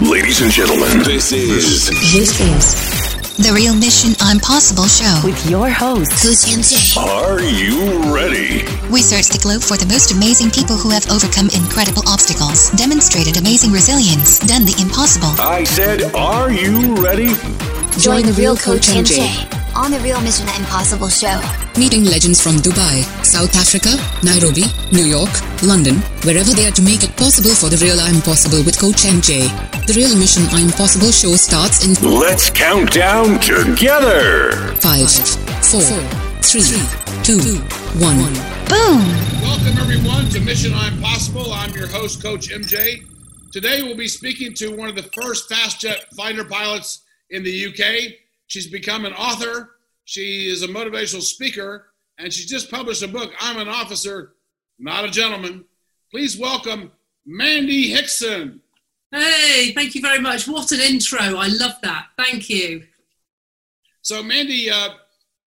Ladies and gentlemen, this is This is The Real Mission Impossible Show. with your host, Coach MJ. Are You Ready? We search the globe for the most amazing people who have overcome incredible obstacles, demonstrated amazing resilience, done the impossible. I said, Are you ready? Join the real Coach MJ. on the Real Mission Impossible Show. Meeting legends from Dubai, South Africa, Nairobi, New York, London, wherever they are to make it possible for the real I'm Impossible with Coach MJ. The Real Mission Impossible show starts in Let's count down together. five, four, three, two, one. Boom! Welcome, everyone, to Mission Impossible. I'm your host, Coach MJ. Today, we'll be speaking to one of the first fast jet fighter pilots in the UK. She's become an author, she is a motivational speaker, and she's just published a book, I'm an Officer, Not a Gentleman. Please welcome Mandy Hickson. Hey, thank you very much. What an intro. I love that. Thank you. So, Mandy, uh,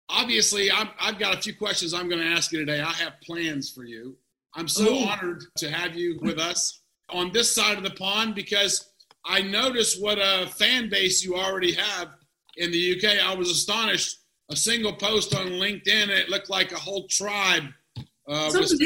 obviously, I'm, I've got a few questions I'm going to ask you today. I have plans for you. I'm so Ooh. honored to have you with us on this side of the pond because I noticed what a fan base you already have in the UK. I was astonished. A single post on LinkedIn, and it looked like a whole tribe uh, It's was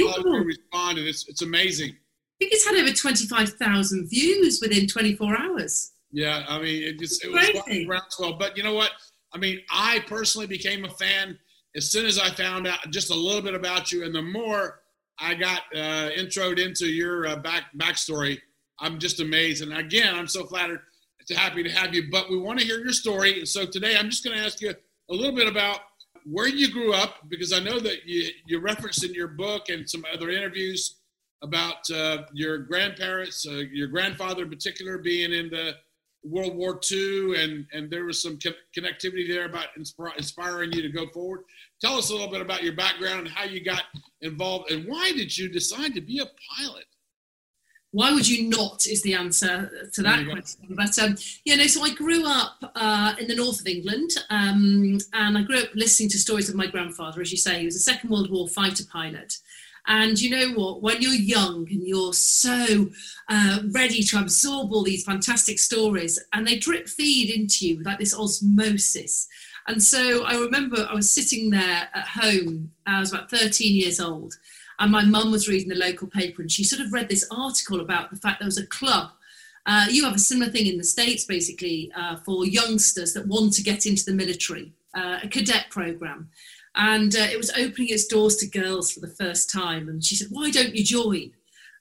responded. It's, it's amazing. I think it's had over 25,000 views within 24 hours. Yeah, I mean, it, just, it was Crazy. quite groundswell. But you know what? I mean, I personally became a fan as soon as I found out just a little bit about you, and the more I got uh, introed into your uh, back backstory, I'm just amazed. And again, I'm so flattered, to happy to have you. But we want to hear your story. And so today, I'm just going to ask you a little bit about where you grew up, because I know that you you referenced in your book and some other interviews about uh, your grandparents, uh, your grandfather in particular, being in the World War II, and and there was some con- connectivity there about inspir- inspiring you to go forward. Tell us a little bit about your background and how you got involved, and why did you decide to be a pilot? Why would you not? Is the answer to that you go. question. But um, yeah, no. So I grew up uh, in the north of England, um, and I grew up listening to stories of my grandfather. As you say, he was a Second World War fighter pilot. And you know what? When you're young and you're so uh, ready to absorb all these fantastic stories, and they drip feed into you like this osmosis. And so I remember I was sitting there at home. I was about 13 years old, and my mum was reading the local paper, and she sort of read this article about the fact there was a club. Uh, you have a similar thing in the States, basically, uh, for youngsters that want to get into the military, uh, a cadet program. And uh, it was opening its doors to girls for the first time. And she said, Why don't you join?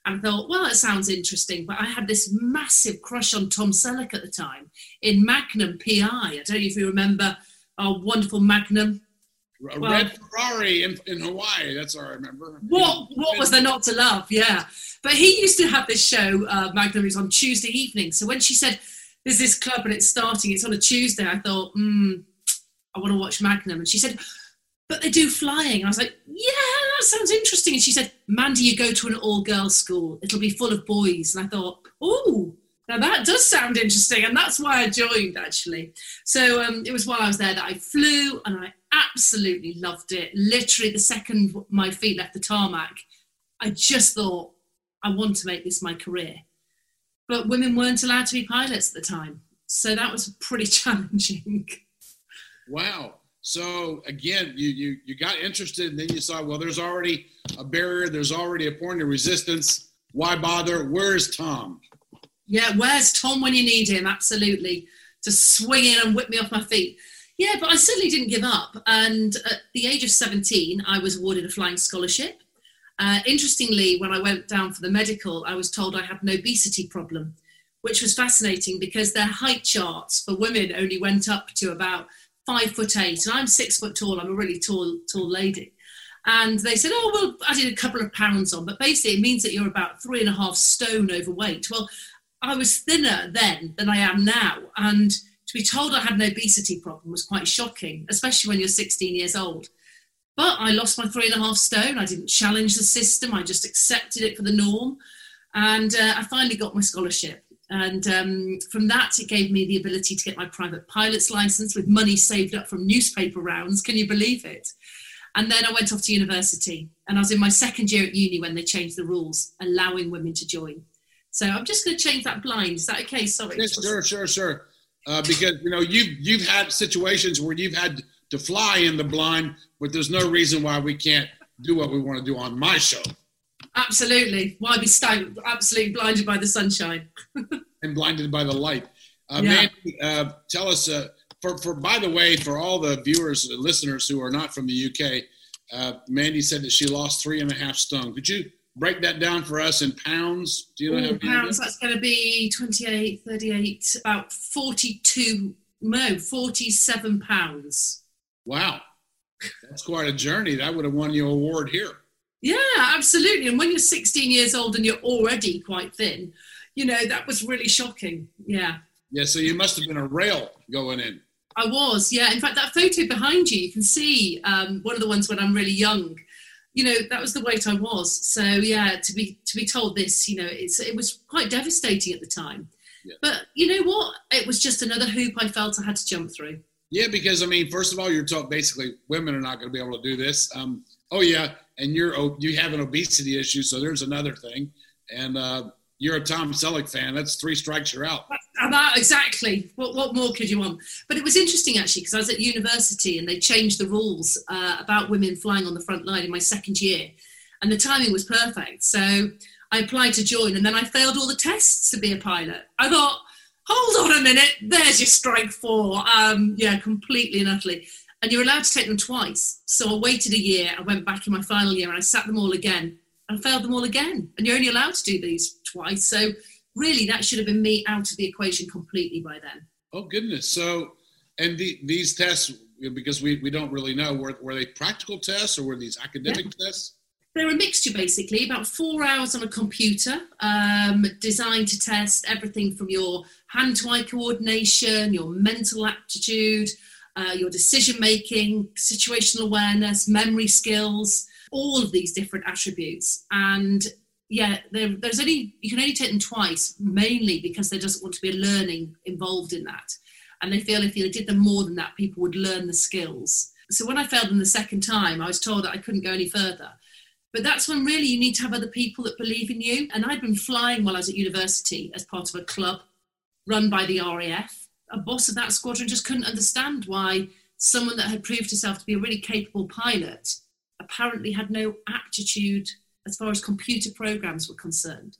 And I thought, well, that sounds interesting. But I had this massive crush on Tom Selleck at the time in Magnum PI. I don't know if you remember our wonderful Magnum. A Well- red Ferrari in, in Hawaii. That's all I remember. What what was there not to love? Yeah, but he used to have this show, uh, Magnum. Was on Tuesday evening. So when she said there's this club and it's starting, it's on a Tuesday. I thought, hmm, I want to watch Magnum. And she said, but they do flying. And I was like, yeah, that sounds interesting. And she said, Mandy, you go to an all-girls school. It'll be full of boys. And I thought, oh. Now that does sound interesting, and that's why I joined actually. So um, it was while I was there that I flew, and I absolutely loved it. Literally, the second my feet left the tarmac, I just thought, I want to make this my career. But women weren't allowed to be pilots at the time. So that was pretty challenging. Wow. So again, you you you got interested, and then you saw, well, there's already a barrier. There's already a point of resistance. Why bother? Where's Tom? Yeah, where's Tom when you need him? Absolutely. To swing in and whip me off my feet. Yeah, but I certainly didn't give up. And at the age of 17, I was awarded a flying scholarship. Uh, interestingly, when I went down for the medical, I was told I had an obesity problem, which was fascinating because their height charts for women only went up to about five foot eight. And I'm six foot tall. I'm a really tall, tall lady. And they said, oh, well, I did a couple of pounds on, but basically it means that you're about three and a half stone overweight. Well, I was thinner then than I am now. And to be told I had an obesity problem was quite shocking, especially when you're 16 years old. But I lost my three and a half stone. I didn't challenge the system. I just accepted it for the norm. And uh, I finally got my scholarship. And um, from that, it gave me the ability to get my private pilot's license with money saved up from newspaper rounds. Can you believe it? And then I went off to university. And I was in my second year at uni when they changed the rules, allowing women to join. So I'm just going to change that blind. Is that okay? Sorry. Yeah, sure, sure, sure. Uh, because you know you've you've had situations where you've had to fly in the blind, but there's no reason why we can't do what we want to do on my show. Absolutely. Why be stank, absolutely blinded by the sunshine? and blinded by the light. Uh, Yeah. Mandy, uh, tell us. Uh, for, for by the way, for all the viewers, and listeners who are not from the UK, uh, Mandy said that she lost three and a half stone. Could you break that down for us in pounds? Do you know how pounds, that's going to be 28, 38, about 42, no, 47 pounds. Wow, that's quite a journey. That would have won you an award here. Yeah, absolutely. And when you're 16 years old and you're already quite thin, you know, that was really shocking. Yeah. Yeah, so you must have been a rail going in. I was, yeah. In fact, that photo behind you, you can see um, one of the ones when I'm really young. You know, that was the weight I was. So yeah, to be to be told this, you know, it's it was quite devastating at the time. Yeah. But you know what? It was just another hoop I felt I had to jump through. Yeah, because I mean, first of all, you're taught basically women are not going to be able to do this. Um, oh yeah, and you're you have an obesity issue, so there's another thing. And uh, you're a Tom Selleck fan. That's three strikes, you're out. About exactly. What what more could you want? But it was interesting actually because I was at university and they changed the rules uh, about women flying on the front line in my second year, and the timing was perfect. So I applied to join, and then I failed all the tests to be a pilot. I thought, hold on a minute, there's your strike four. Um, yeah, completely and utterly. And you're allowed to take them twice. So I waited a year. I went back in my final year and I sat them all again and failed them all again. And you're only allowed to do these twice. So really, that should have been me out of the equation completely by then. Oh goodness. So, and the, these tests, because we, we don't really know, were, were they practical tests or were these academic tests? They're a mixture basically, about four hours on a computer, um, designed to test everything from your hand to eye coordination, your mental aptitude, uh, your decision making, situational awareness, memory skills, all of these different attributes. And yeah, there, there's only you can only take them twice, mainly because there doesn't want to be a learning involved in that, and they feel if you did them more than that, people would learn the skills. So when I failed them the second time, I was told that I couldn't go any further. But that's when really you need to have other people that believe in you. And I'd been flying while I was at university as part of a club run by the RAF. A boss of that squadron just couldn't understand why someone that had proved herself to be a really capable pilot apparently had no aptitude as far as computer programs were concerned.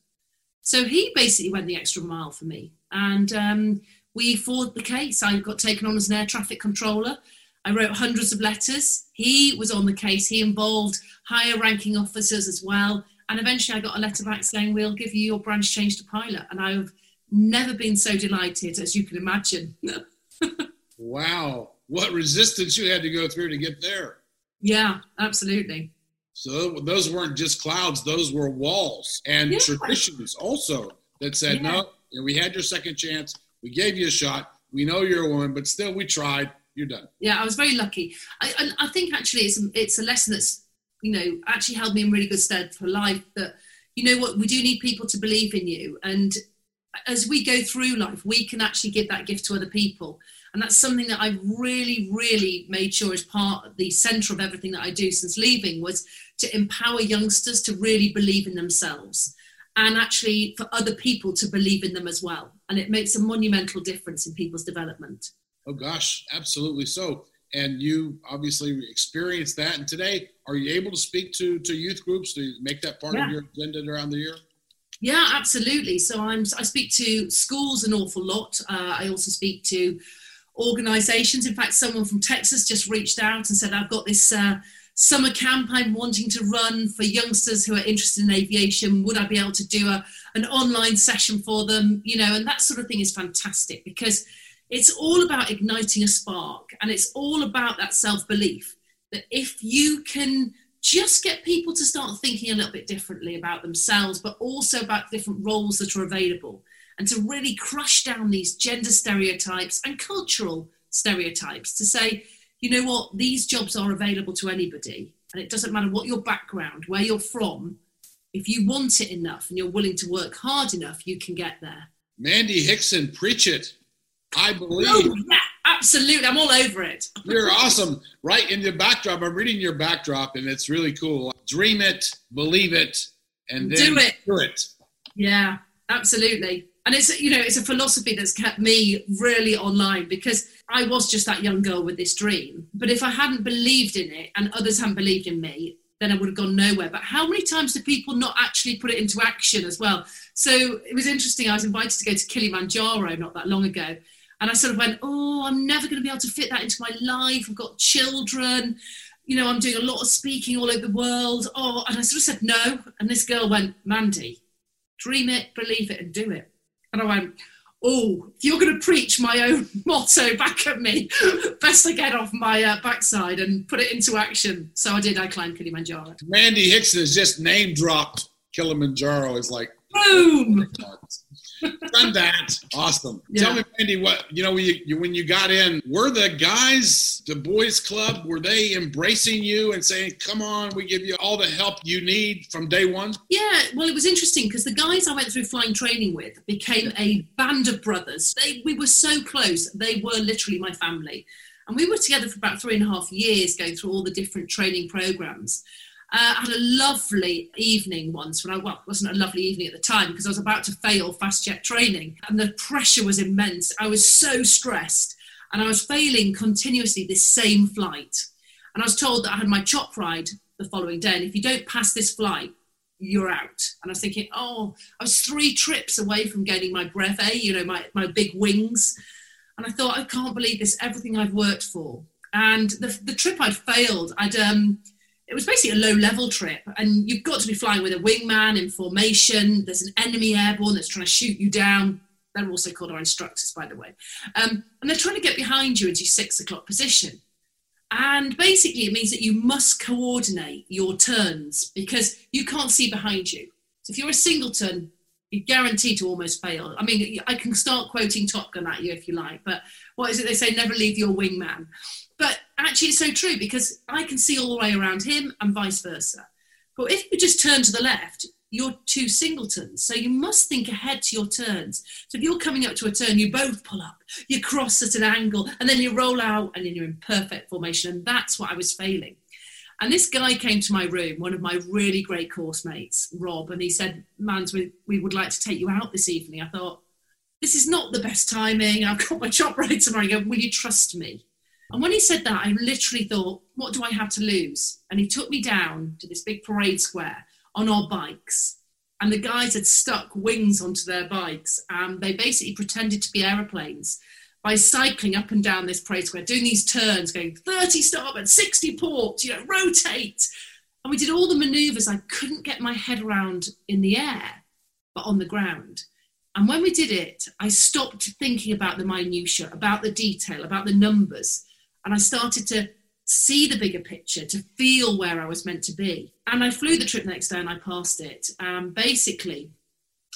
So he basically went the extra mile for me. And um, we fought the case. I got taken on as an air traffic controller. I wrote hundreds of letters. He was on the case. He involved higher ranking officers as well. And eventually I got a letter back saying, We'll give you your branch change to pilot. And I've never been so delighted as you can imagine. Wow. What resistance you had to go through to get there. yeah, absolutely. So those weren't just clouds; those were walls and Yeah. traditions also that said, Yeah. "No, we had your second chance. We gave you a shot. We know you're a woman, but still, we tried. You're done." Yeah, I was very lucky. I, I, I think actually it's a, it's a lesson that's you know actually held me in really good stead for life. That you know what we do need people to believe in you, and as we go through life, we can actually give that gift to other people. And that's something that I've really, really made sure is part of the centre of everything that I do since leaving was to empower youngsters to really believe in themselves and actually for other people to believe in them as well. And it makes a monumental difference in people's development. Oh gosh, absolutely so. And you obviously experienced that. And today, are you able to speak to to youth groups to make that part of your agenda around the year? Yeah, absolutely. So I'm I speak to schools an awful lot. Uh, I also speak to organisations. In fact, someone from Texas just reached out and said, "I've got this uh, summer camp I'm wanting to run for youngsters who are interested in aviation. Would I be able to do a an online session for them? You know, and that sort of thing is fantastic because it's all about igniting a spark, and it's all about that self belief that if you can just get people to start thinking a little bit differently about themselves, but also about different roles that are available, and to really crush down these gender stereotypes and cultural stereotypes to say, you know what, these jobs are available to anybody, and it doesn't matter what your background, where you're from. If you want it enough and you're willing to work hard enough, you can get there. Mandy Hickson, preach it. I oh, believe. Oh, yeah, absolutely. I'm all over it. You're awesome. Right in your backdrop, I'm reading your backdrop, and it's really cool. Dream it, believe it, and then Do it. Do it. Yeah, Absolutely. And it's you know it's a philosophy that's kept me really online because I was just that young girl with this dream. But if I hadn't believed in it and others hadn't believed in me, then I would have gone nowhere. But how many times do people not actually put it into action as well? So it was interesting. I was invited to go to Kilimanjaro not that long ago. And I sort of went, oh, I'm never going to be able to fit that into my life. I've got children. You know, I'm doing a lot of speaking all over the world. Oh, and I sort of said no. And this girl went, Mandy, dream it, believe it, and do it. And I went, oh, if you're going to preach my own motto back at me, best I get off my uh, backside and put it into action. So I did. I climbed Kilimanjaro. Mandy Hickson has just name dropped Kilimanjaro. It's like, boom. Done that. Awesome. Yeah. Tell me, Mandy, what you know when you, you when you got in, were the guys, the boys club, were they embracing you and saying, "Come on, we give you all the help you need from day one"? Yeah, well, it was interesting because the guys I went through flying training with became a band of brothers. They, we were so close; they were literally my family, and we were together for about three and a half years, going through all the different training programs. Uh, I had a lovely evening once when I, well, it wasn't a lovely evening at the time because I was about to fail fast jet training and the pressure was immense. I was so stressed and I was failing continuously this same flight. And I was told that I had my chop ride the following day. And if you don't pass this flight, you're out. And I was thinking, oh, I was three trips away from gaining my brevet, you know, my, my big wings. And I thought, I can't believe this, everything I've worked for. And the, the trip I'd failed, I'd, um, it was basically a low level trip and you've got to be flying with a wingman in formation. There's an enemy airborne that's trying to shoot you down. They're also called our instructors by the way. Um, and they're trying to get behind you into your six o'clock position. And basically it means that you must coordinate your turns because you can't see behind you. So if you're a singleton you're guaranteed to almost fail. I mean i can start quoting top gun at you if you like but what is it they say? Never leave your wingman. But actually, it's so true because I can see all the way around him and vice versa. But if you just turn to the left, you're two singletons. So you must think ahead to your turns. So if you're coming up to a turn, you both pull up, you cross at an angle, and then you roll out and then you're in perfect formation. And that's what I was failing. And this guy came to my room, one of my really great course mates, Rob, and he said, Mans, we, we would like to take you out this evening. I thought, this is not the best timing. I've got my chop ride tomorrow. Go, will you trust me? And when he said that, I literally thought, what do I have to lose? And he took me down to this big parade square on our bikes. And the guys had stuck wings onto their bikes. And they basically pretended to be aeroplanes by cycling up and down this parade square, doing these turns, going 30 starboard, 60 port, you know, rotate. And we did all the maneuvers I couldn't get my head around in the air, but on the ground. And when we did it, I stopped thinking about the minutiae, about the detail, about the numbers and I started to see the bigger picture, to feel where I was meant to be. And I flew the trip next day and I passed it. Um, basically,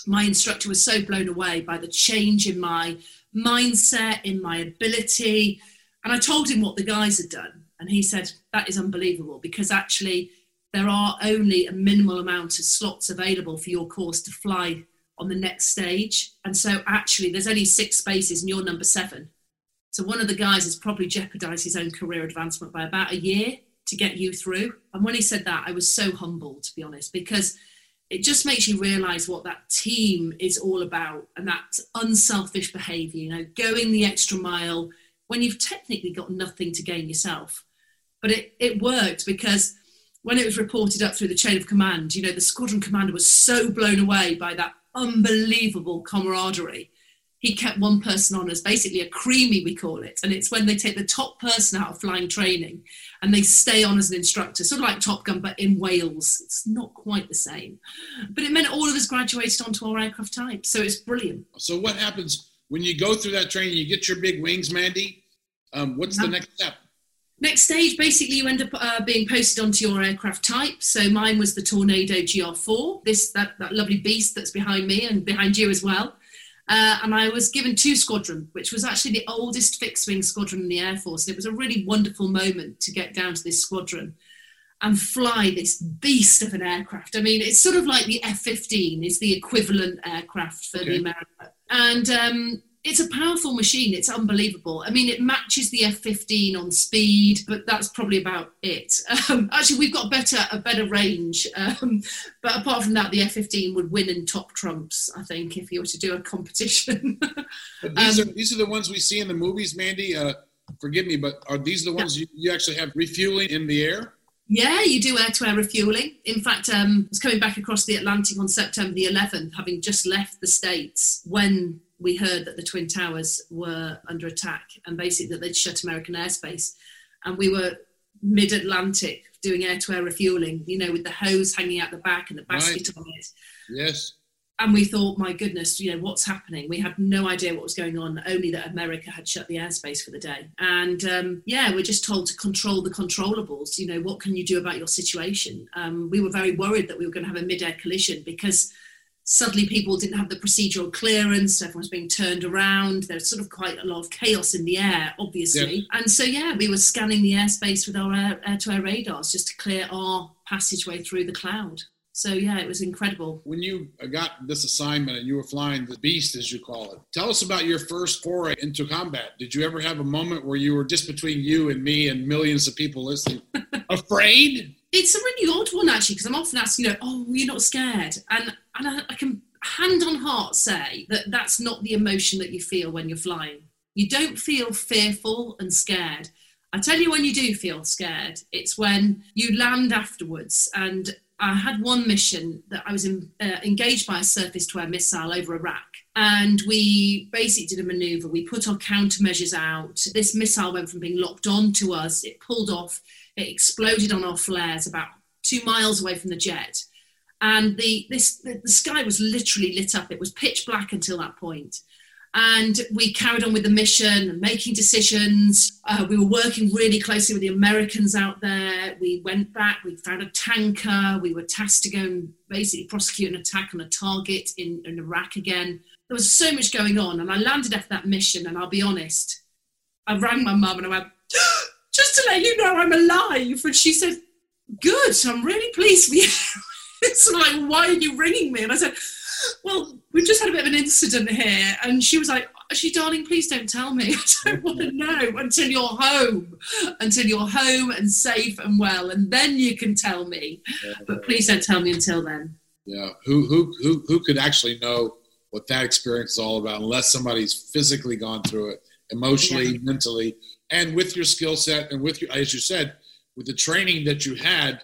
my instructor was so blown away by the change in my mindset, in my ability. And I told him what the guys had done. And he said, That is unbelievable because actually, there are only a minimal amount of slots available for your course to fly on the next stage. And so, actually, there's only six spaces and you're number seven. So one of the guys has probably jeopardized his own career advancement by about a year to get you through. And when he said that, I was so humbled, to be honest, because it just makes you realize what that team is all about and that unselfish behavior, you know, going the extra mile when you've technically got nothing to gain yourself. But it, it worked because when it was reported up through the chain of command, you know, the squadron commander was so blown away by that unbelievable camaraderie he kept one person on as basically a creamie, we call it. And it's when they take the top person out of flying training and they stay on as an instructor, sort of like Top Gun, but in Wales. It's not quite the same. But it meant all of us graduated onto our aircraft type. So it's brilliant. So, what happens when you go through that training? You get your big wings, Mandy. Um, what's the next step? Next stage, basically, you end up uh, being posted onto your aircraft type. So mine was the Tornado GR4, this that, that lovely beast that's behind me and behind you as well. Uh, and I was given two squadron, which was actually the oldest fixed wing squadron in the Air Force. And it was a really wonderful moment to get down to this squadron and fly this beast of an aircraft. I mean, it's sort of like the F 15 is the equivalent aircraft for okay. the America. And um, it's a powerful machine. It's unbelievable. I mean, it matches the F-15 on speed, but that's probably about it. Um, actually, we've got better a better range, um, but apart from that, the F-15 would win in top trumps. I think if you were to do a competition. These Um, are these are the ones we see in the movies, Mandy. Uh, forgive me, but are these the ones you, you actually have refueling in the air? Yeah, you do air-to-air refueling. In fact, um, I was coming back across the Atlantic on September the 11th, having just left the States when we heard that the Twin Towers were under attack and basically that they'd shut American airspace. And we were mid-Atlantic doing air-to-air refueling, you know, with the hose hanging out the back and the basket on it. Yes. And we thought, my goodness, you know, what's happening? We had no idea what was going on, only that America had shut the airspace for the day. And um, yeah, we're just told to control the controllables. You know, what can you do about your situation? Um, we were very worried that we were going to have a mid air collision because suddenly people didn't have the procedural clearance, everyone was being turned around. There's sort of quite a lot of chaos in the air, obviously. And so, yeah, we were scanning the airspace with our air to air radars just to clear our passageway through the cloud. So, yeah, it was incredible. When you uh, got this assignment and you were flying the beast, as you call it, tell us about your first foray into combat. Did you ever have a moment where you were just between you and me and millions of people listening, afraid? It's a really odd one actually because I'm often asked, you know, oh, you're not scared, and and I, I can hand on heart say that that's not the emotion that you feel when you're flying. You don't feel fearful and scared. I tell you when you do feel scared, it's when you land afterwards. And I had one mission that I was in, uh, engaged by a surface to air missile over Iraq. And we basically did a maneuver. We put our countermeasures out. This missile went from being locked on to us, it pulled off, it exploded on our flares about two miles away from the jet. And the, this, the, the sky was literally lit up. It was pitch black until that point and we carried on with the mission and making decisions. Uh, we were working really closely with the Americans out there. We went back, we found a tanker. We were tasked to go and basically prosecute an attack on a target in, in Iraq again. There was so much going on, and I landed after that mission. And I'll be honest, I rang my mum and I went, "Just to let you know, I'm alive." And she said, "Good. I'm really pleased for you." it's like, "Why are you ringing me?" And I said well, we've just had a bit of an incident here. And she was like, actually, darling, please don't tell me. I don't want to know until you're home, until you're home and safe and well. And then you can tell me. But please don't tell me until then. Yeah. Who, who, who, who could actually know what that experience is all about unless somebody's physically gone through it, emotionally, Yeah. mentally, and with your skill set and with your, as you said, with the training that you had,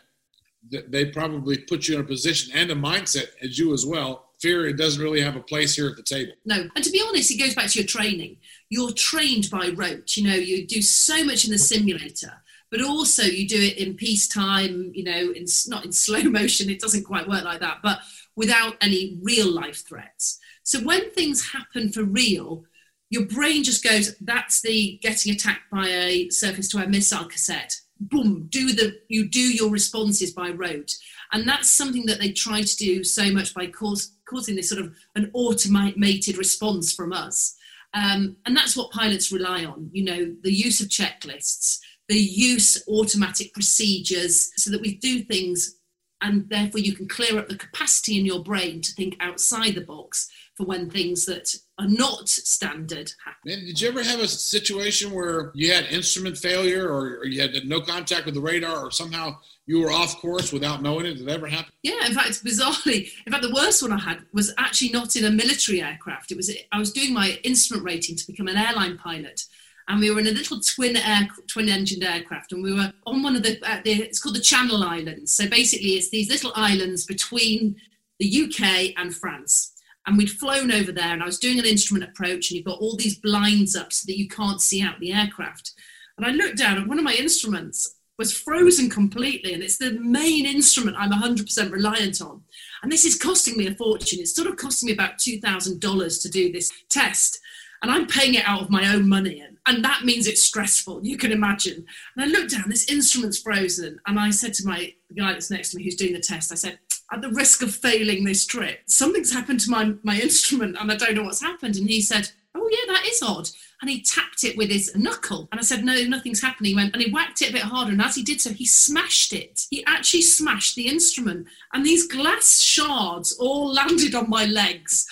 they probably put you in a position and a mindset as you as well. Fear it doesn't really have a place here at the table. No. And to be honest, it goes back to your training. You're trained by rote. You know, you do so much in the simulator, but also you do it in peacetime, you know, in, not in slow motion. It doesn't quite work like that, but without any real life threats. So when things happen for real, your brain just goes, that's the getting attacked by a surface to air missile cassette. Boom, do the you do your responses by rote. And that's something that they try to do so much by cause, causing this sort of an automated response from us. Um, and that's what pilots rely on, you know, the use of checklists, the use automatic procedures so that we do things and therefore you can clear up the capacity in your brain to think outside the box for when things that are not standard happen. Man, did you ever have a situation where you had instrument failure or, or you had no contact with the radar or somehow you were off course without knowing it? Did that ever happen? Yeah, in fact, bizarrely, in fact, the worst one I had was actually not in a military aircraft. It was I was doing my instrument rating to become an airline pilot, and we were in a little twin air twin engined aircraft, and we were on one of the, uh, the it's called the Channel Islands. So basically, it's these little islands between the UK and France. And we'd flown over there, and I was doing an instrument approach, and you've got all these blinds up so that you can't see out the aircraft. And I looked down, and one of my instruments was frozen completely, and it's the main instrument I'm 100% reliant on. And this is costing me a fortune. It's sort of costing me about $2,000 to do this test, and I'm paying it out of my own money. And, and that means it's stressful, you can imagine. And I looked down, this instrument's frozen, and I said to my the guy that's next to me who's doing the test, I said, at the risk of failing this trip, something's happened to my, my instrument, and I don't know what's happened. And he said, Oh, yeah, that is odd. and he tapped it with his knuckle. And I said, No, nothing's happening. He went, and he whacked it a bit harder. And as he did so, he smashed it. He actually smashed the instrument. And these glass shards all landed on my legs.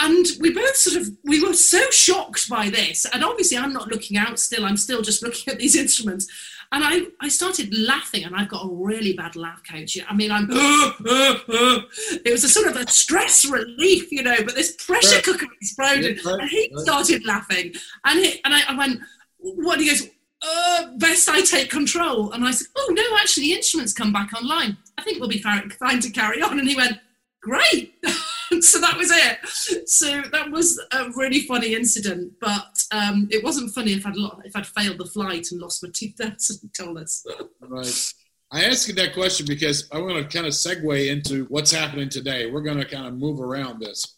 And we both sort of, we were so shocked by this. And obviously, I'm not looking out still. I'm still just looking at these instruments. And I, I started laughing, and I've got a really bad laugh coach. I mean, I'm. it was a sort of a stress relief, you know, but this pressure cooker exploded, and he started laughing. And, he, and I, I went, What? He goes, uh, best I take control. And I said, Oh, no, actually, the instruments come back online. I think we'll be fine to carry on. And he went, Great. so that was it. So that was a really funny incident, but um, it wasn't funny if I'd lo- if I'd failed the flight and lost my two thousand dollars. Right. I asked you that question because I want to kind of segue into what's happening today. We're going to kind of move around this.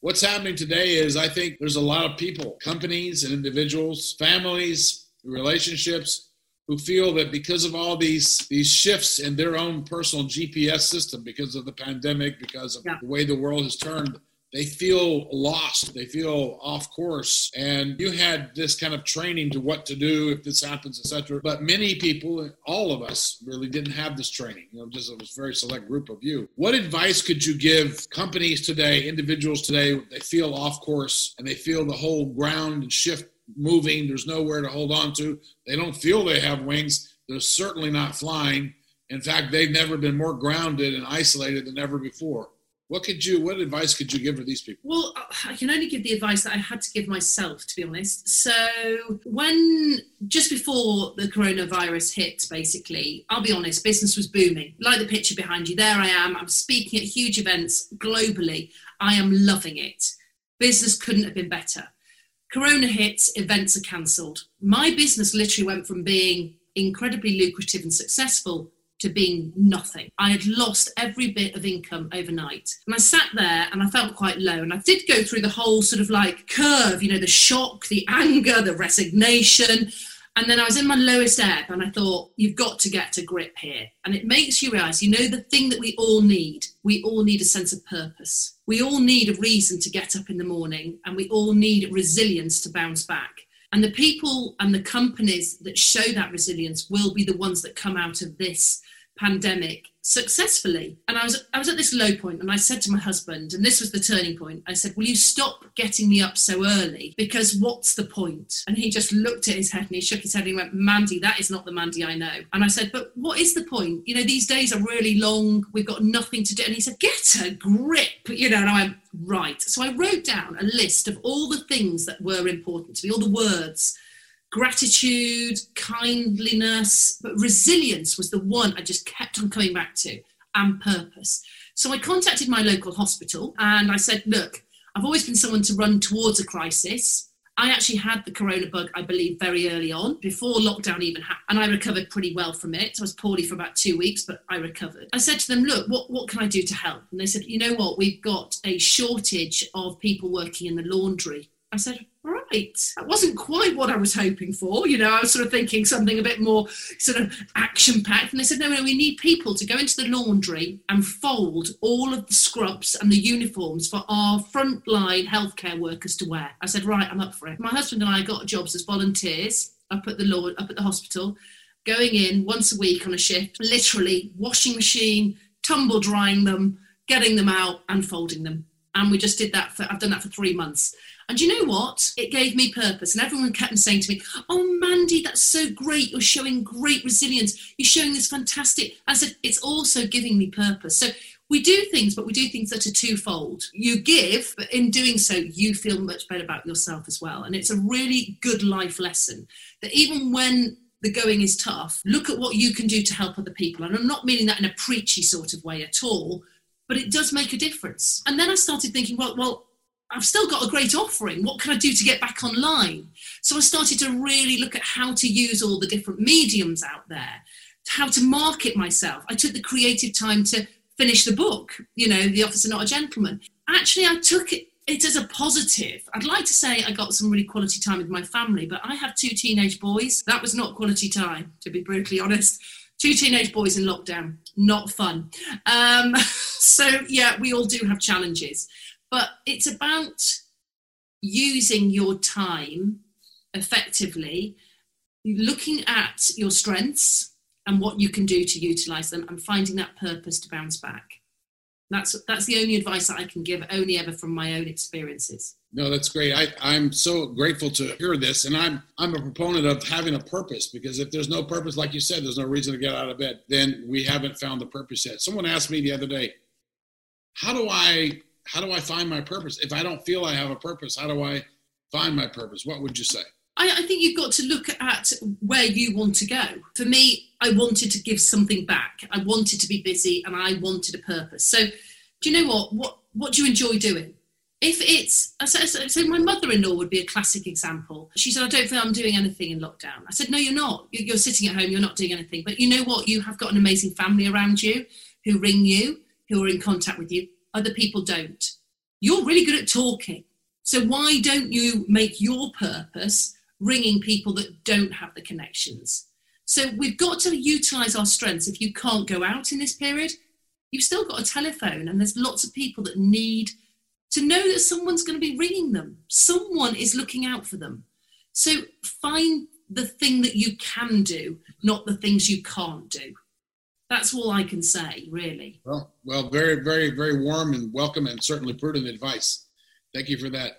What's happening today is I think there's a lot of people, companies and individuals, families, relationships who feel that because of all these these shifts in their own personal GPS system, because of the pandemic, because of Yeah. the way the world has turned, they feel lost. They feel off course. And you had this kind of training to what to do if this happens, etc. But many people, all of us, really didn't have this training. You know, just it was a very select group of you. What advice could you give companies today, individuals today? They feel off course and they feel the whole ground and shift moving. There's nowhere to hold on to. They don't feel they have wings. They're certainly not flying. In fact, they've never been more grounded and isolated than ever before. What could you? What advice could you give for these people? Well, I can only give the advice that I had to give myself, to be honest. So, when just before the coronavirus hit, basically, I'll be honest, business was booming. Like the picture behind you, there I am. I'm speaking at huge events globally. I am loving it. Business couldn't have been better. Corona hits, events are cancelled. My business literally went from being incredibly lucrative and successful to being nothing. I had lost every bit of income overnight. And I sat there and I felt quite low. And I did go through the whole sort of like curve, you know, the shock, the anger, the resignation. And then I was in my lowest ebb and I thought, you've got to get to grip here. And it makes you realize, you know, the thing that we all need, we all need a sense of purpose. We all need a reason to get up in the morning and we all need resilience to bounce back. And the people and the companies that show that resilience will be the ones that come out of this pandemic successfully. And I was I was at this low point and I said to my husband, and this was the turning point, I said, Will you stop getting me up so early? Because what's the point? And he just looked at his head and he shook his head and he went, Mandy, that is not the Mandy I know. And I said, But what is the point? You know, these days are really long, we've got nothing to do. And he said, Get a grip, you know, and I went, Right. So I wrote down a list of all the things that were important to me, all the words gratitude, kindliness, but resilience was the one I just kept on coming back to, and purpose. So I contacted my local hospital and I said, Look, I've always been someone to run towards a crisis. I actually had the corona bug, I believe, very early on, before lockdown even happened, and I recovered pretty well from it. I was poorly for about two weeks, but I recovered. I said to them, Look, what, what can I do to help? And they said, You know what? We've got a shortage of people working in the laundry. I said, right, that wasn't quite what I was hoping for. You know, I was sort of thinking something a bit more sort of action packed. And they said, no, no, we need people to go into the laundry and fold all of the scrubs and the uniforms for our frontline healthcare workers to wear. I said, right, I'm up for it. My husband and I got jobs as volunteers up at the law, up at the hospital, going in once a week on a shift, literally washing machine, tumble drying them, getting them out and folding them. And we just did that for, I've done that for three months. And you know what? It gave me purpose. And everyone kept saying to me, Oh, Mandy, that's so great. You're showing great resilience. You're showing this fantastic. I said, It's also giving me purpose. So we do things, but we do things that are twofold. You give, but in doing so, you feel much better about yourself as well. And it's a really good life lesson that even when the going is tough, look at what you can do to help other people. And I'm not meaning that in a preachy sort of way at all, but it does make a difference. And then I started thinking, well, well, I've still got a great offering. What can I do to get back online? So I started to really look at how to use all the different mediums out there, how to market myself. I took the creative time to finish the book, you know, The Officer Not a Gentleman. Actually, I took it, it as a positive. I'd like to say I got some really quality time with my family, but I have two teenage boys. That was not quality time, to be brutally honest. Two teenage boys in lockdown, not fun. Um, so, yeah, we all do have challenges but it's about using your time effectively looking at your strengths and what you can do to utilize them and finding that purpose to bounce back. That's that's the only advice that I can give, only ever from my own experiences. No, that's great. I, I'm so grateful to hear this, and I'm I'm a proponent of having a purpose because if there's no purpose, like you said, there's no reason to get out of bed. Then we haven't found the purpose yet. Someone asked me the other day, how do I how do I find my purpose? If I don't feel I have a purpose, how do I find my purpose? What would you say? I, I think you've got to look at where you want to go. For me, I wanted to give something back. I wanted to be busy and I wanted a purpose. So, do you know what? What what do you enjoy doing? If it's, so, so my mother-in-law would be a classic example. She said, "I don't feel I'm doing anything in lockdown." I said, "No, you're not. You're sitting at home. You're not doing anything. But you know what? You have got an amazing family around you who ring you, who are in contact with you. Other people don't. You're really good at talking. So why don't you make your purpose ringing people that don't have the connections. So we've got to utilize our strengths. If you can't go out in this period, you've still got a telephone, and there's lots of people that need to know that someone's going to be ringing them. Someone is looking out for them. So find the thing that you can do, not the things you can't do. That's all I can say, really. Well, well, very, very, very warm and welcome, and certainly prudent advice. Thank you for that.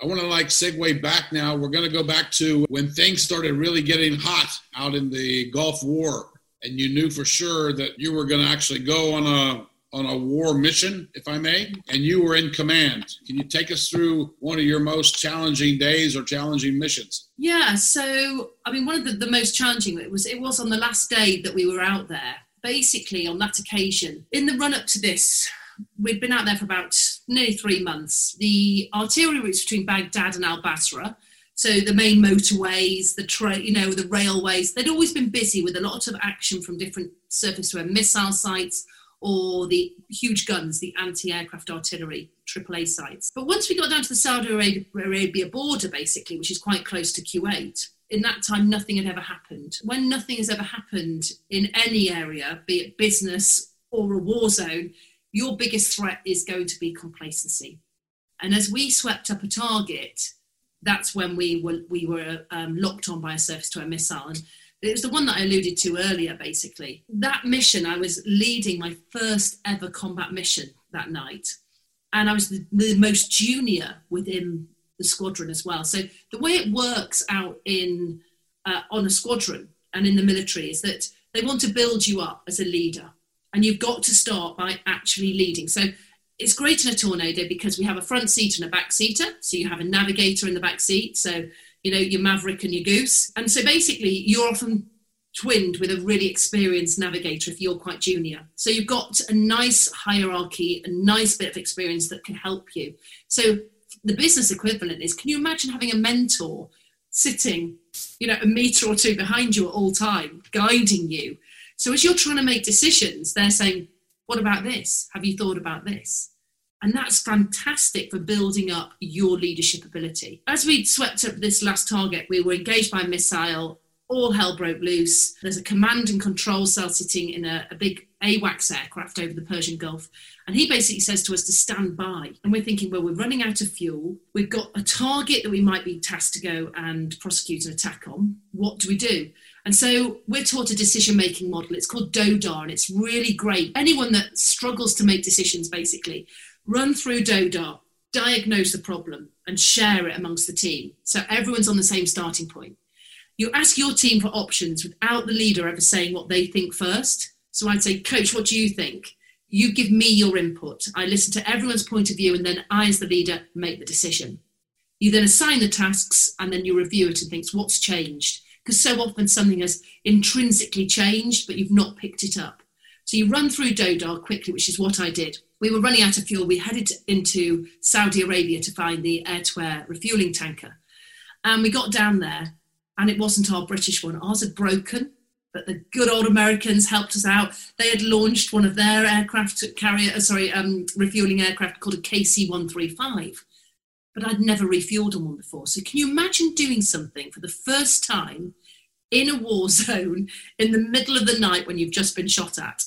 I want to like segue back now. We're going to go back to when things started really getting hot out in the Gulf War, and you knew for sure that you were going to actually go on a on a war mission, if I may, and you were in command. Can you take us through one of your most challenging days or challenging missions? Yeah. So, I mean, one of the, the most challenging it was it was on the last day that we were out there. Basically, on that occasion, in the run up to this, we'd been out there for about nearly three months. The arterial routes between Baghdad and Al Basra, so the main motorways, the tra- you know the railways, they'd always been busy with a lot of action from different surface-to-air missile sites or the huge guns, the anti-aircraft artillery AAA sites. But once we got down to the Saudi Arabia border, basically, which is quite close to Kuwait, in that time nothing had ever happened. When nothing has ever happened in any area, be it business or a war zone, your biggest threat is going to be complacency. And as we swept up a target, that's when we were we were um, locked on by a surface-to-air missile, and it was the one that I alluded to earlier. Basically, that mission I was leading my first ever combat mission that night, and I was the, the most junior within the squadron as well. So the way it works out in uh, on a squadron and in the military is that they want to build you up as a leader and you've got to start by actually leading. So it's great in a tornado because we have a front seat and a back seater. So you have a navigator in the back seat. So, you know, your maverick and your goose. And so basically, you're often twinned with a really experienced navigator if you're quite junior. So you've got a nice hierarchy, a nice bit of experience that can help you. So the business equivalent is can you imagine having a mentor sitting, you know, a meter or two behind you at all time, guiding you? So as you're trying to make decisions, they're saying, what about this? Have you thought about this? And that's fantastic for building up your leadership ability. As we swept up this last target, we were engaged by missile, all hell broke loose. There's a command and control cell sitting in a, a big AWACS aircraft over the Persian Gulf. And he basically says to us to stand by. And we're thinking, well, we're running out of fuel. We've got a target that we might be tasked to go and prosecute an attack on. What do we do? And so we're taught a decision making model. It's called DODAR, and it's really great. Anyone that struggles to make decisions, basically, run through DODAR, diagnose the problem, and share it amongst the team. So everyone's on the same starting point. You ask your team for options without the leader ever saying what they think first. So I'd say, Coach, what do you think? You give me your input. I listen to everyone's point of view, and then I, as the leader, make the decision. You then assign the tasks, and then you review it and think, what's changed? because so often something has intrinsically changed, but you've not picked it up. So you run through Dodar quickly, which is what I did. We were running out of fuel. We headed into Saudi Arabia to find the air to air refueling tanker. And we got down there, and it wasn't our British one. Ours had broken, but the good old Americans helped us out. They had launched one of their aircraft carrier, sorry, um, refueling aircraft called a KC 135 but I'd never refueled on one before. So can you imagine doing something for the first time in a war zone in the middle of the night when you've just been shot at?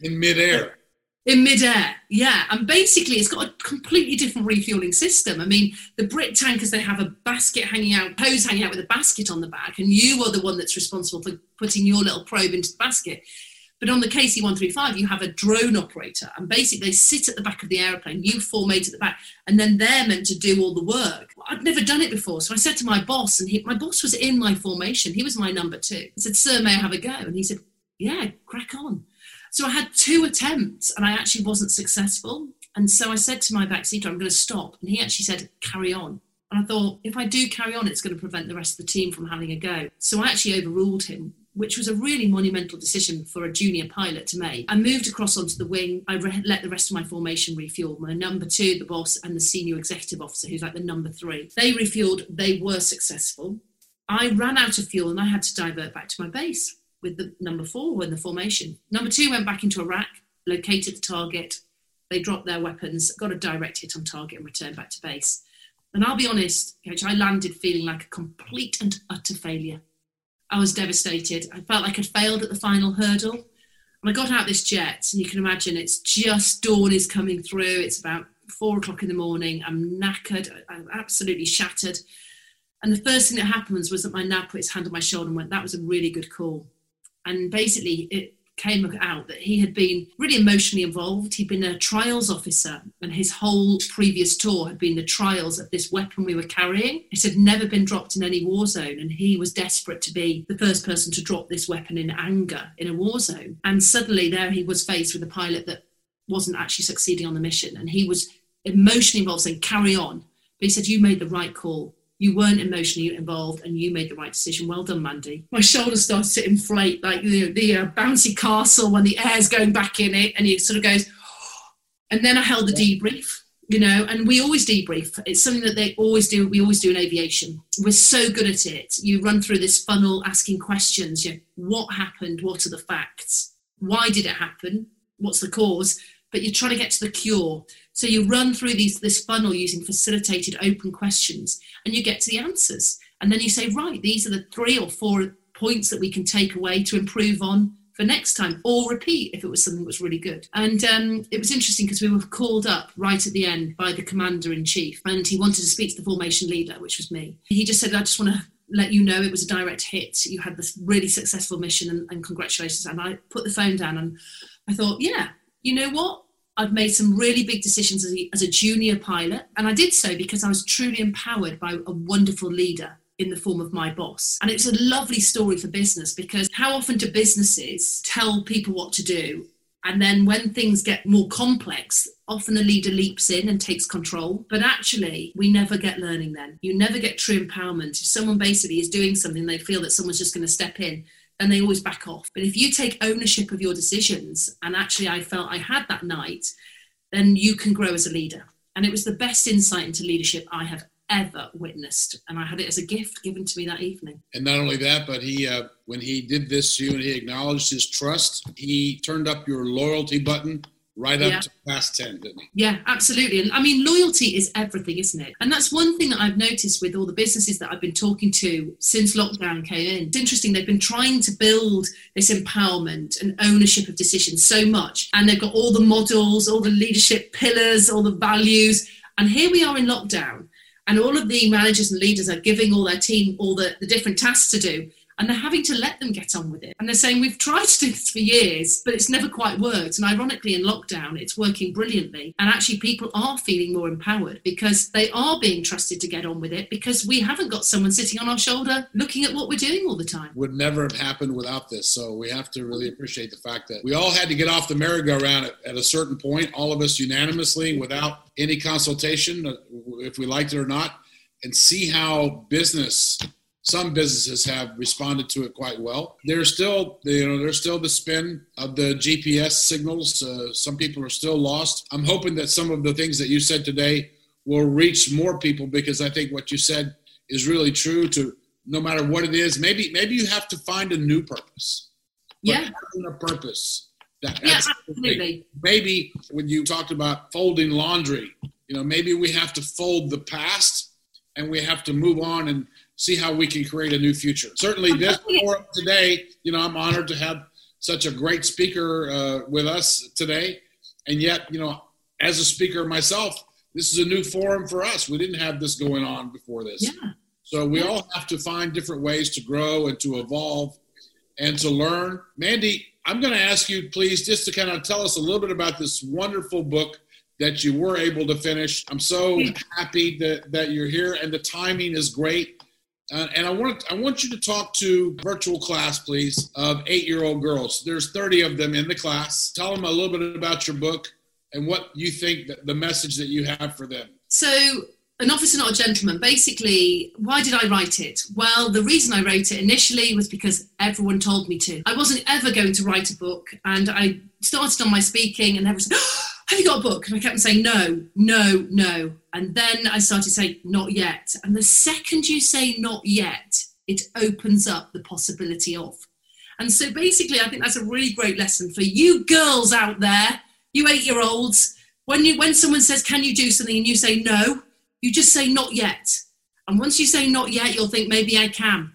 In midair. In midair, yeah. And basically, it's got a completely different refueling system. I mean, the Brit tankers, they have a basket hanging out, hose hanging out with a basket on the back, and you are the one that's responsible for putting your little probe into the basket. But on the KC 135, you have a drone operator, and basically they sit at the back of the aeroplane, you four mates at the back, and then they're meant to do all the work. I'd never done it before, so I said to my boss, and he, my boss was in my formation, he was my number two. I said, Sir, may I have a go? And he said, Yeah, crack on. So I had two attempts and I actually wasn't successful. And so I said to my backseater, I'm going to stop. And he actually said, carry on. And I thought, if I do carry on, it's going to prevent the rest of the team from having a go. So I actually overruled him, which was a really monumental decision for a junior pilot to make. I moved across onto the wing. I re- let the rest of my formation refuel. My number two, the boss, and the senior executive officer, who's like the number three. They refueled, they were successful. I ran out of fuel and I had to divert back to my base with the number four in the formation. Number two went back into Iraq, located the target. They dropped their weapons, got a direct hit on target, and returned back to base. And I'll be honest, Coach, I landed feeling like a complete and utter failure. I was devastated. I felt like I'd failed at the final hurdle. And I got out this jet, and you can imagine it's just dawn is coming through. It's about four o'clock in the morning. I'm knackered. I'm absolutely shattered. And the first thing that happens was that my nav put his hand on my shoulder and went, That was a really good call and basically it came out that he had been really emotionally involved. He'd been a trials officer, and his whole previous tour had been the trials of this weapon we were carrying. It had never been dropped in any war zone, and he was desperate to be the first person to drop this weapon in anger in a war zone. And suddenly, there he was faced with a pilot that wasn't actually succeeding on the mission, and he was emotionally involved, saying, "Carry on." But he said, "You made the right call." You weren't emotionally involved and you made the right decision. Well done, Mandy. My shoulders started to inflate like you know, the uh, bouncy castle when the air's going back in it, and he sort of goes. And then I held the debrief, you know, and we always debrief. It's something that they always do. We always do in aviation. We're so good at it. You run through this funnel asking questions. You know, what happened? What are the facts? Why did it happen? What's the cause? But you're trying to get to the cure. So you run through these, this funnel using facilitated open questions and you get to the answers. And then you say, right, these are the three or four points that we can take away to improve on for next time or repeat if it was something that was really good. And um, it was interesting because we were called up right at the end by the commander in chief and he wanted to speak to the formation leader, which was me. He just said, I just want to let you know it was a direct hit. You had this really successful mission and, and congratulations. And I put the phone down and I thought, yeah, you know what? I've made some really big decisions as a, as a junior pilot, and I did so because I was truly empowered by a wonderful leader in the form of my boss. And it's a lovely story for business because how often do businesses tell people what to do? And then when things get more complex, often the leader leaps in and takes control. But actually, we never get learning then. You never get true empowerment. If someone basically is doing something, they feel that someone's just going to step in and they always back off. But if you take ownership of your decisions, and actually I felt I had that night, then you can grow as a leader. And it was the best insight into leadership I have ever witnessed, and I had it as a gift given to me that evening. And not only that, but he, uh, when he did this to you and he acknowledged his trust, he turned up your loyalty button right up yeah. to past 10 didn't he? Yeah absolutely. And i mean loyalty is everything isn't it? And that's one thing that i've noticed with all the businesses that i've been talking to since lockdown came in. It's interesting they've been trying to build this empowerment and ownership of decisions so much and they've got all the models all the leadership pillars all the values. And here we are in lockdown and all of the managers and leaders are giving all their team all the, the different tasks to do and they're having to let them get on with it. And they're saying, We've tried to do this for years, but it's never quite worked. And ironically, in lockdown, it's working brilliantly. And actually, people are feeling more empowered because they are being trusted to get on with it because we haven't got someone sitting on our shoulder looking at what we're doing all the time. Would never have happened without this. So we have to really appreciate the fact that we all had to get off the merry-go-round at, at a certain point, all of us unanimously without any consultation, uh, if we liked it or not, and see how business some businesses have responded to it quite well. There's still, you know, there's still the spin of the GPS signals. Uh, some people are still lost. I'm hoping that some of the things that you said today will reach more people because I think what you said is really true. To no matter what it is, maybe maybe you have to find a new purpose. Yeah, a purpose. That, yeah, absolutely. Maybe when you talked about folding laundry, you know, maybe we have to fold the past and we have to move on and see how we can create a new future. Certainly, this forum today, you know, I'm honored to have such a great speaker uh, with us today. And yet, you know, as a speaker myself, this is a new forum for us. We didn't have this going on before this. Yeah. So we Yeah. all have to find different ways to grow and to evolve and to learn. Mandy, I'm going to ask you, please, just to kind of tell us a little bit about this wonderful book that you were able to finish. I'm so happy that, that you're here, and the timing is great. Uh, and I want I want you to talk to virtual class, please, of eight-year-old girls. There's 30 of them in the class. Tell them a little bit about your book and what you think that the message that you have for them. So, An Officer Not a Gentleman, basically, why did I write it? Well, the reason I wrote it initially was because everyone told me to. I wasn't ever going to write a book, and I started on my speaking, and everyone said, Have you got a book? And I kept saying, No, no, no. And then I started saying, Not yet. And the second you say not yet, it opens up the possibility of. And so basically, I think that's a really great lesson for you girls out there, you eight year olds. When, you, when someone says, Can you do something? and you say no, you just say not yet. And once you say not yet, you'll think maybe I can.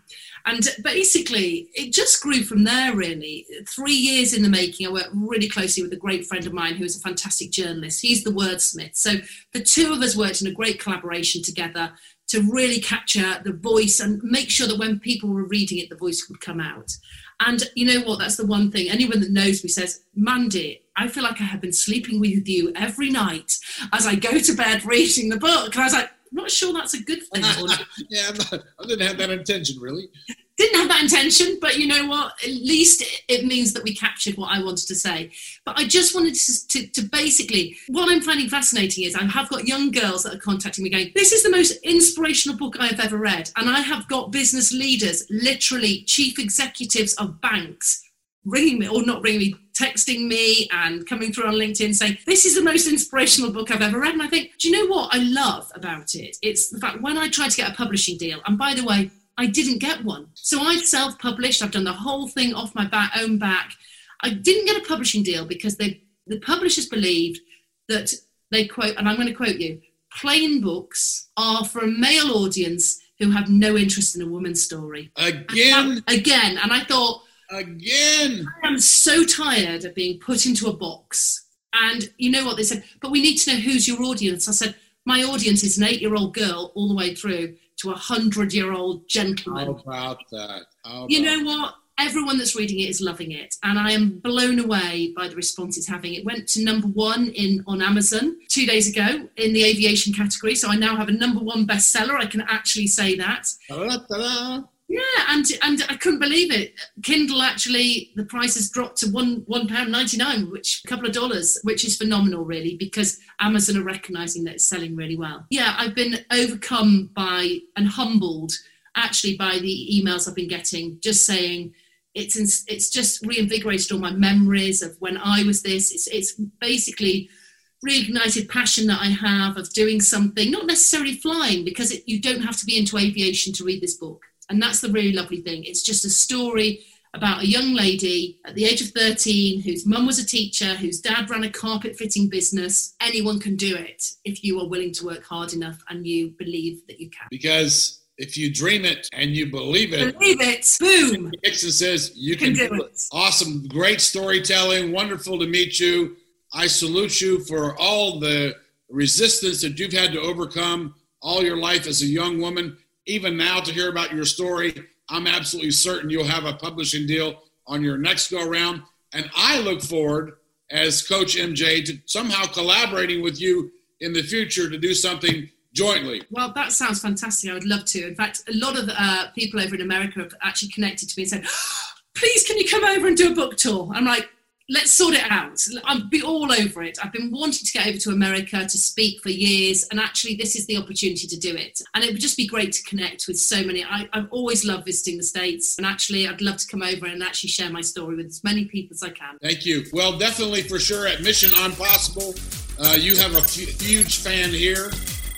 And basically, it just grew from there, really. Three years in the making, I worked really closely with a great friend of mine who is a fantastic journalist. He's the wordsmith. So the two of us worked in a great collaboration together to really capture the voice and make sure that when people were reading it, the voice would come out. And you know what? That's the one thing. Anyone that knows me says, Mandy, I feel like I have been sleeping with you every night as I go to bed reading the book. And I was like, I'm not sure that's a good thing. yeah, not, I didn't have that intention, really. Didn't have that intention, but you know what? At least it means that we captured what I wanted to say. But I just wanted to, to, to basically, what I'm finding fascinating is I have got young girls that are contacting me going, This is the most inspirational book I've ever read. And I have got business leaders, literally chief executives of banks, ringing me or not ringing me, texting me and coming through on LinkedIn saying, This is the most inspirational book I've ever read. And I think, do you know what I love about it? It's the fact when I tried to get a publishing deal, and by the way, I didn't get one. So I've self published, I've done the whole thing off my back, own back. I didn't get a publishing deal because they, the publishers believed that they quote, and I'm going to quote you plane books are for a male audience who have no interest in a woman's story. Again, Again. And I thought, again. I am so tired of being put into a box. And you know what they said? But we need to know who's your audience. I said, my audience is an eight year old girl all the way through to a hundred year old gentleman. How about that? How You know what? Everyone that's reading it is loving it, and I am blown away by the response it's having. It went to number one in on Amazon two days ago in the aviation category, so I now have a number one bestseller. I can actually say that. Ta-da-da-da. Yeah, and and I couldn't believe it. Kindle actually the price has dropped to one one pound ninety nine, which a couple of dollars, which is phenomenal, really, because Amazon are recognizing that it's selling really well. Yeah, I've been overcome by and humbled actually by the emails I've been getting, just saying it's ins- it's just reinvigorated all my memories of when I was this. It's it's basically reignited passion that I have of doing something, not necessarily flying, because it, you don't have to be into aviation to read this book. And that's the really lovely thing. It's just a story about a young lady at the age of 13 whose mum was a teacher, whose dad ran a carpet fitting business. Anyone can do it if you are willing to work hard enough and you believe that you can. Because if you dream it and you believe it, Believe it, boom. Dixon says you can can, do do it. it. Awesome, great storytelling. Wonderful to meet you. I salute you for all the resistance that you've had to overcome all your life as a young woman. Even now, to hear about your story, I'm absolutely certain you'll have a publishing deal on your next go around. And I look forward, as Coach MJ, to somehow collaborating with you in the future to do something jointly. Well, that sounds fantastic. I would love to. In fact, a lot of uh, people over in America have actually connected to me and said, please, can you come over and do a book tour? I'm like, let's sort it out. I'll be all over it. I've been wanting to get over to America to speak for years, and actually, this is the opportunity to do it. And it would just be great to connect with so many. I, I've always loved visiting the States, and actually, I'd love to come over and actually share my story with as many people as I can. Thank you. Well, definitely for sure at Mission I'm Possible, uh, you have a huge fan here.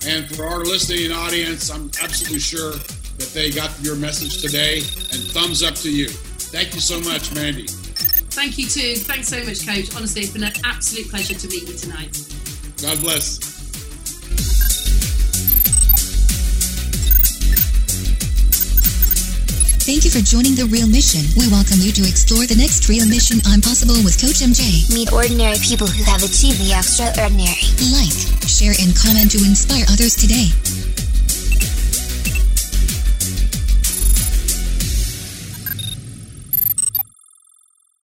And for our listening audience, I'm absolutely sure that they got your message today and thumbs up to you. Thank you so much, Mandy. Thank you, too. Thanks so much, Coach. Honestly, it's been an absolute pleasure to meet you tonight. God bless. Thank you for joining The Real Mission. We welcome you to explore the next Real Mission I'm Possible with Coach MJ. Meet ordinary people who have achieved the extraordinary. Like, share, and comment to inspire others today.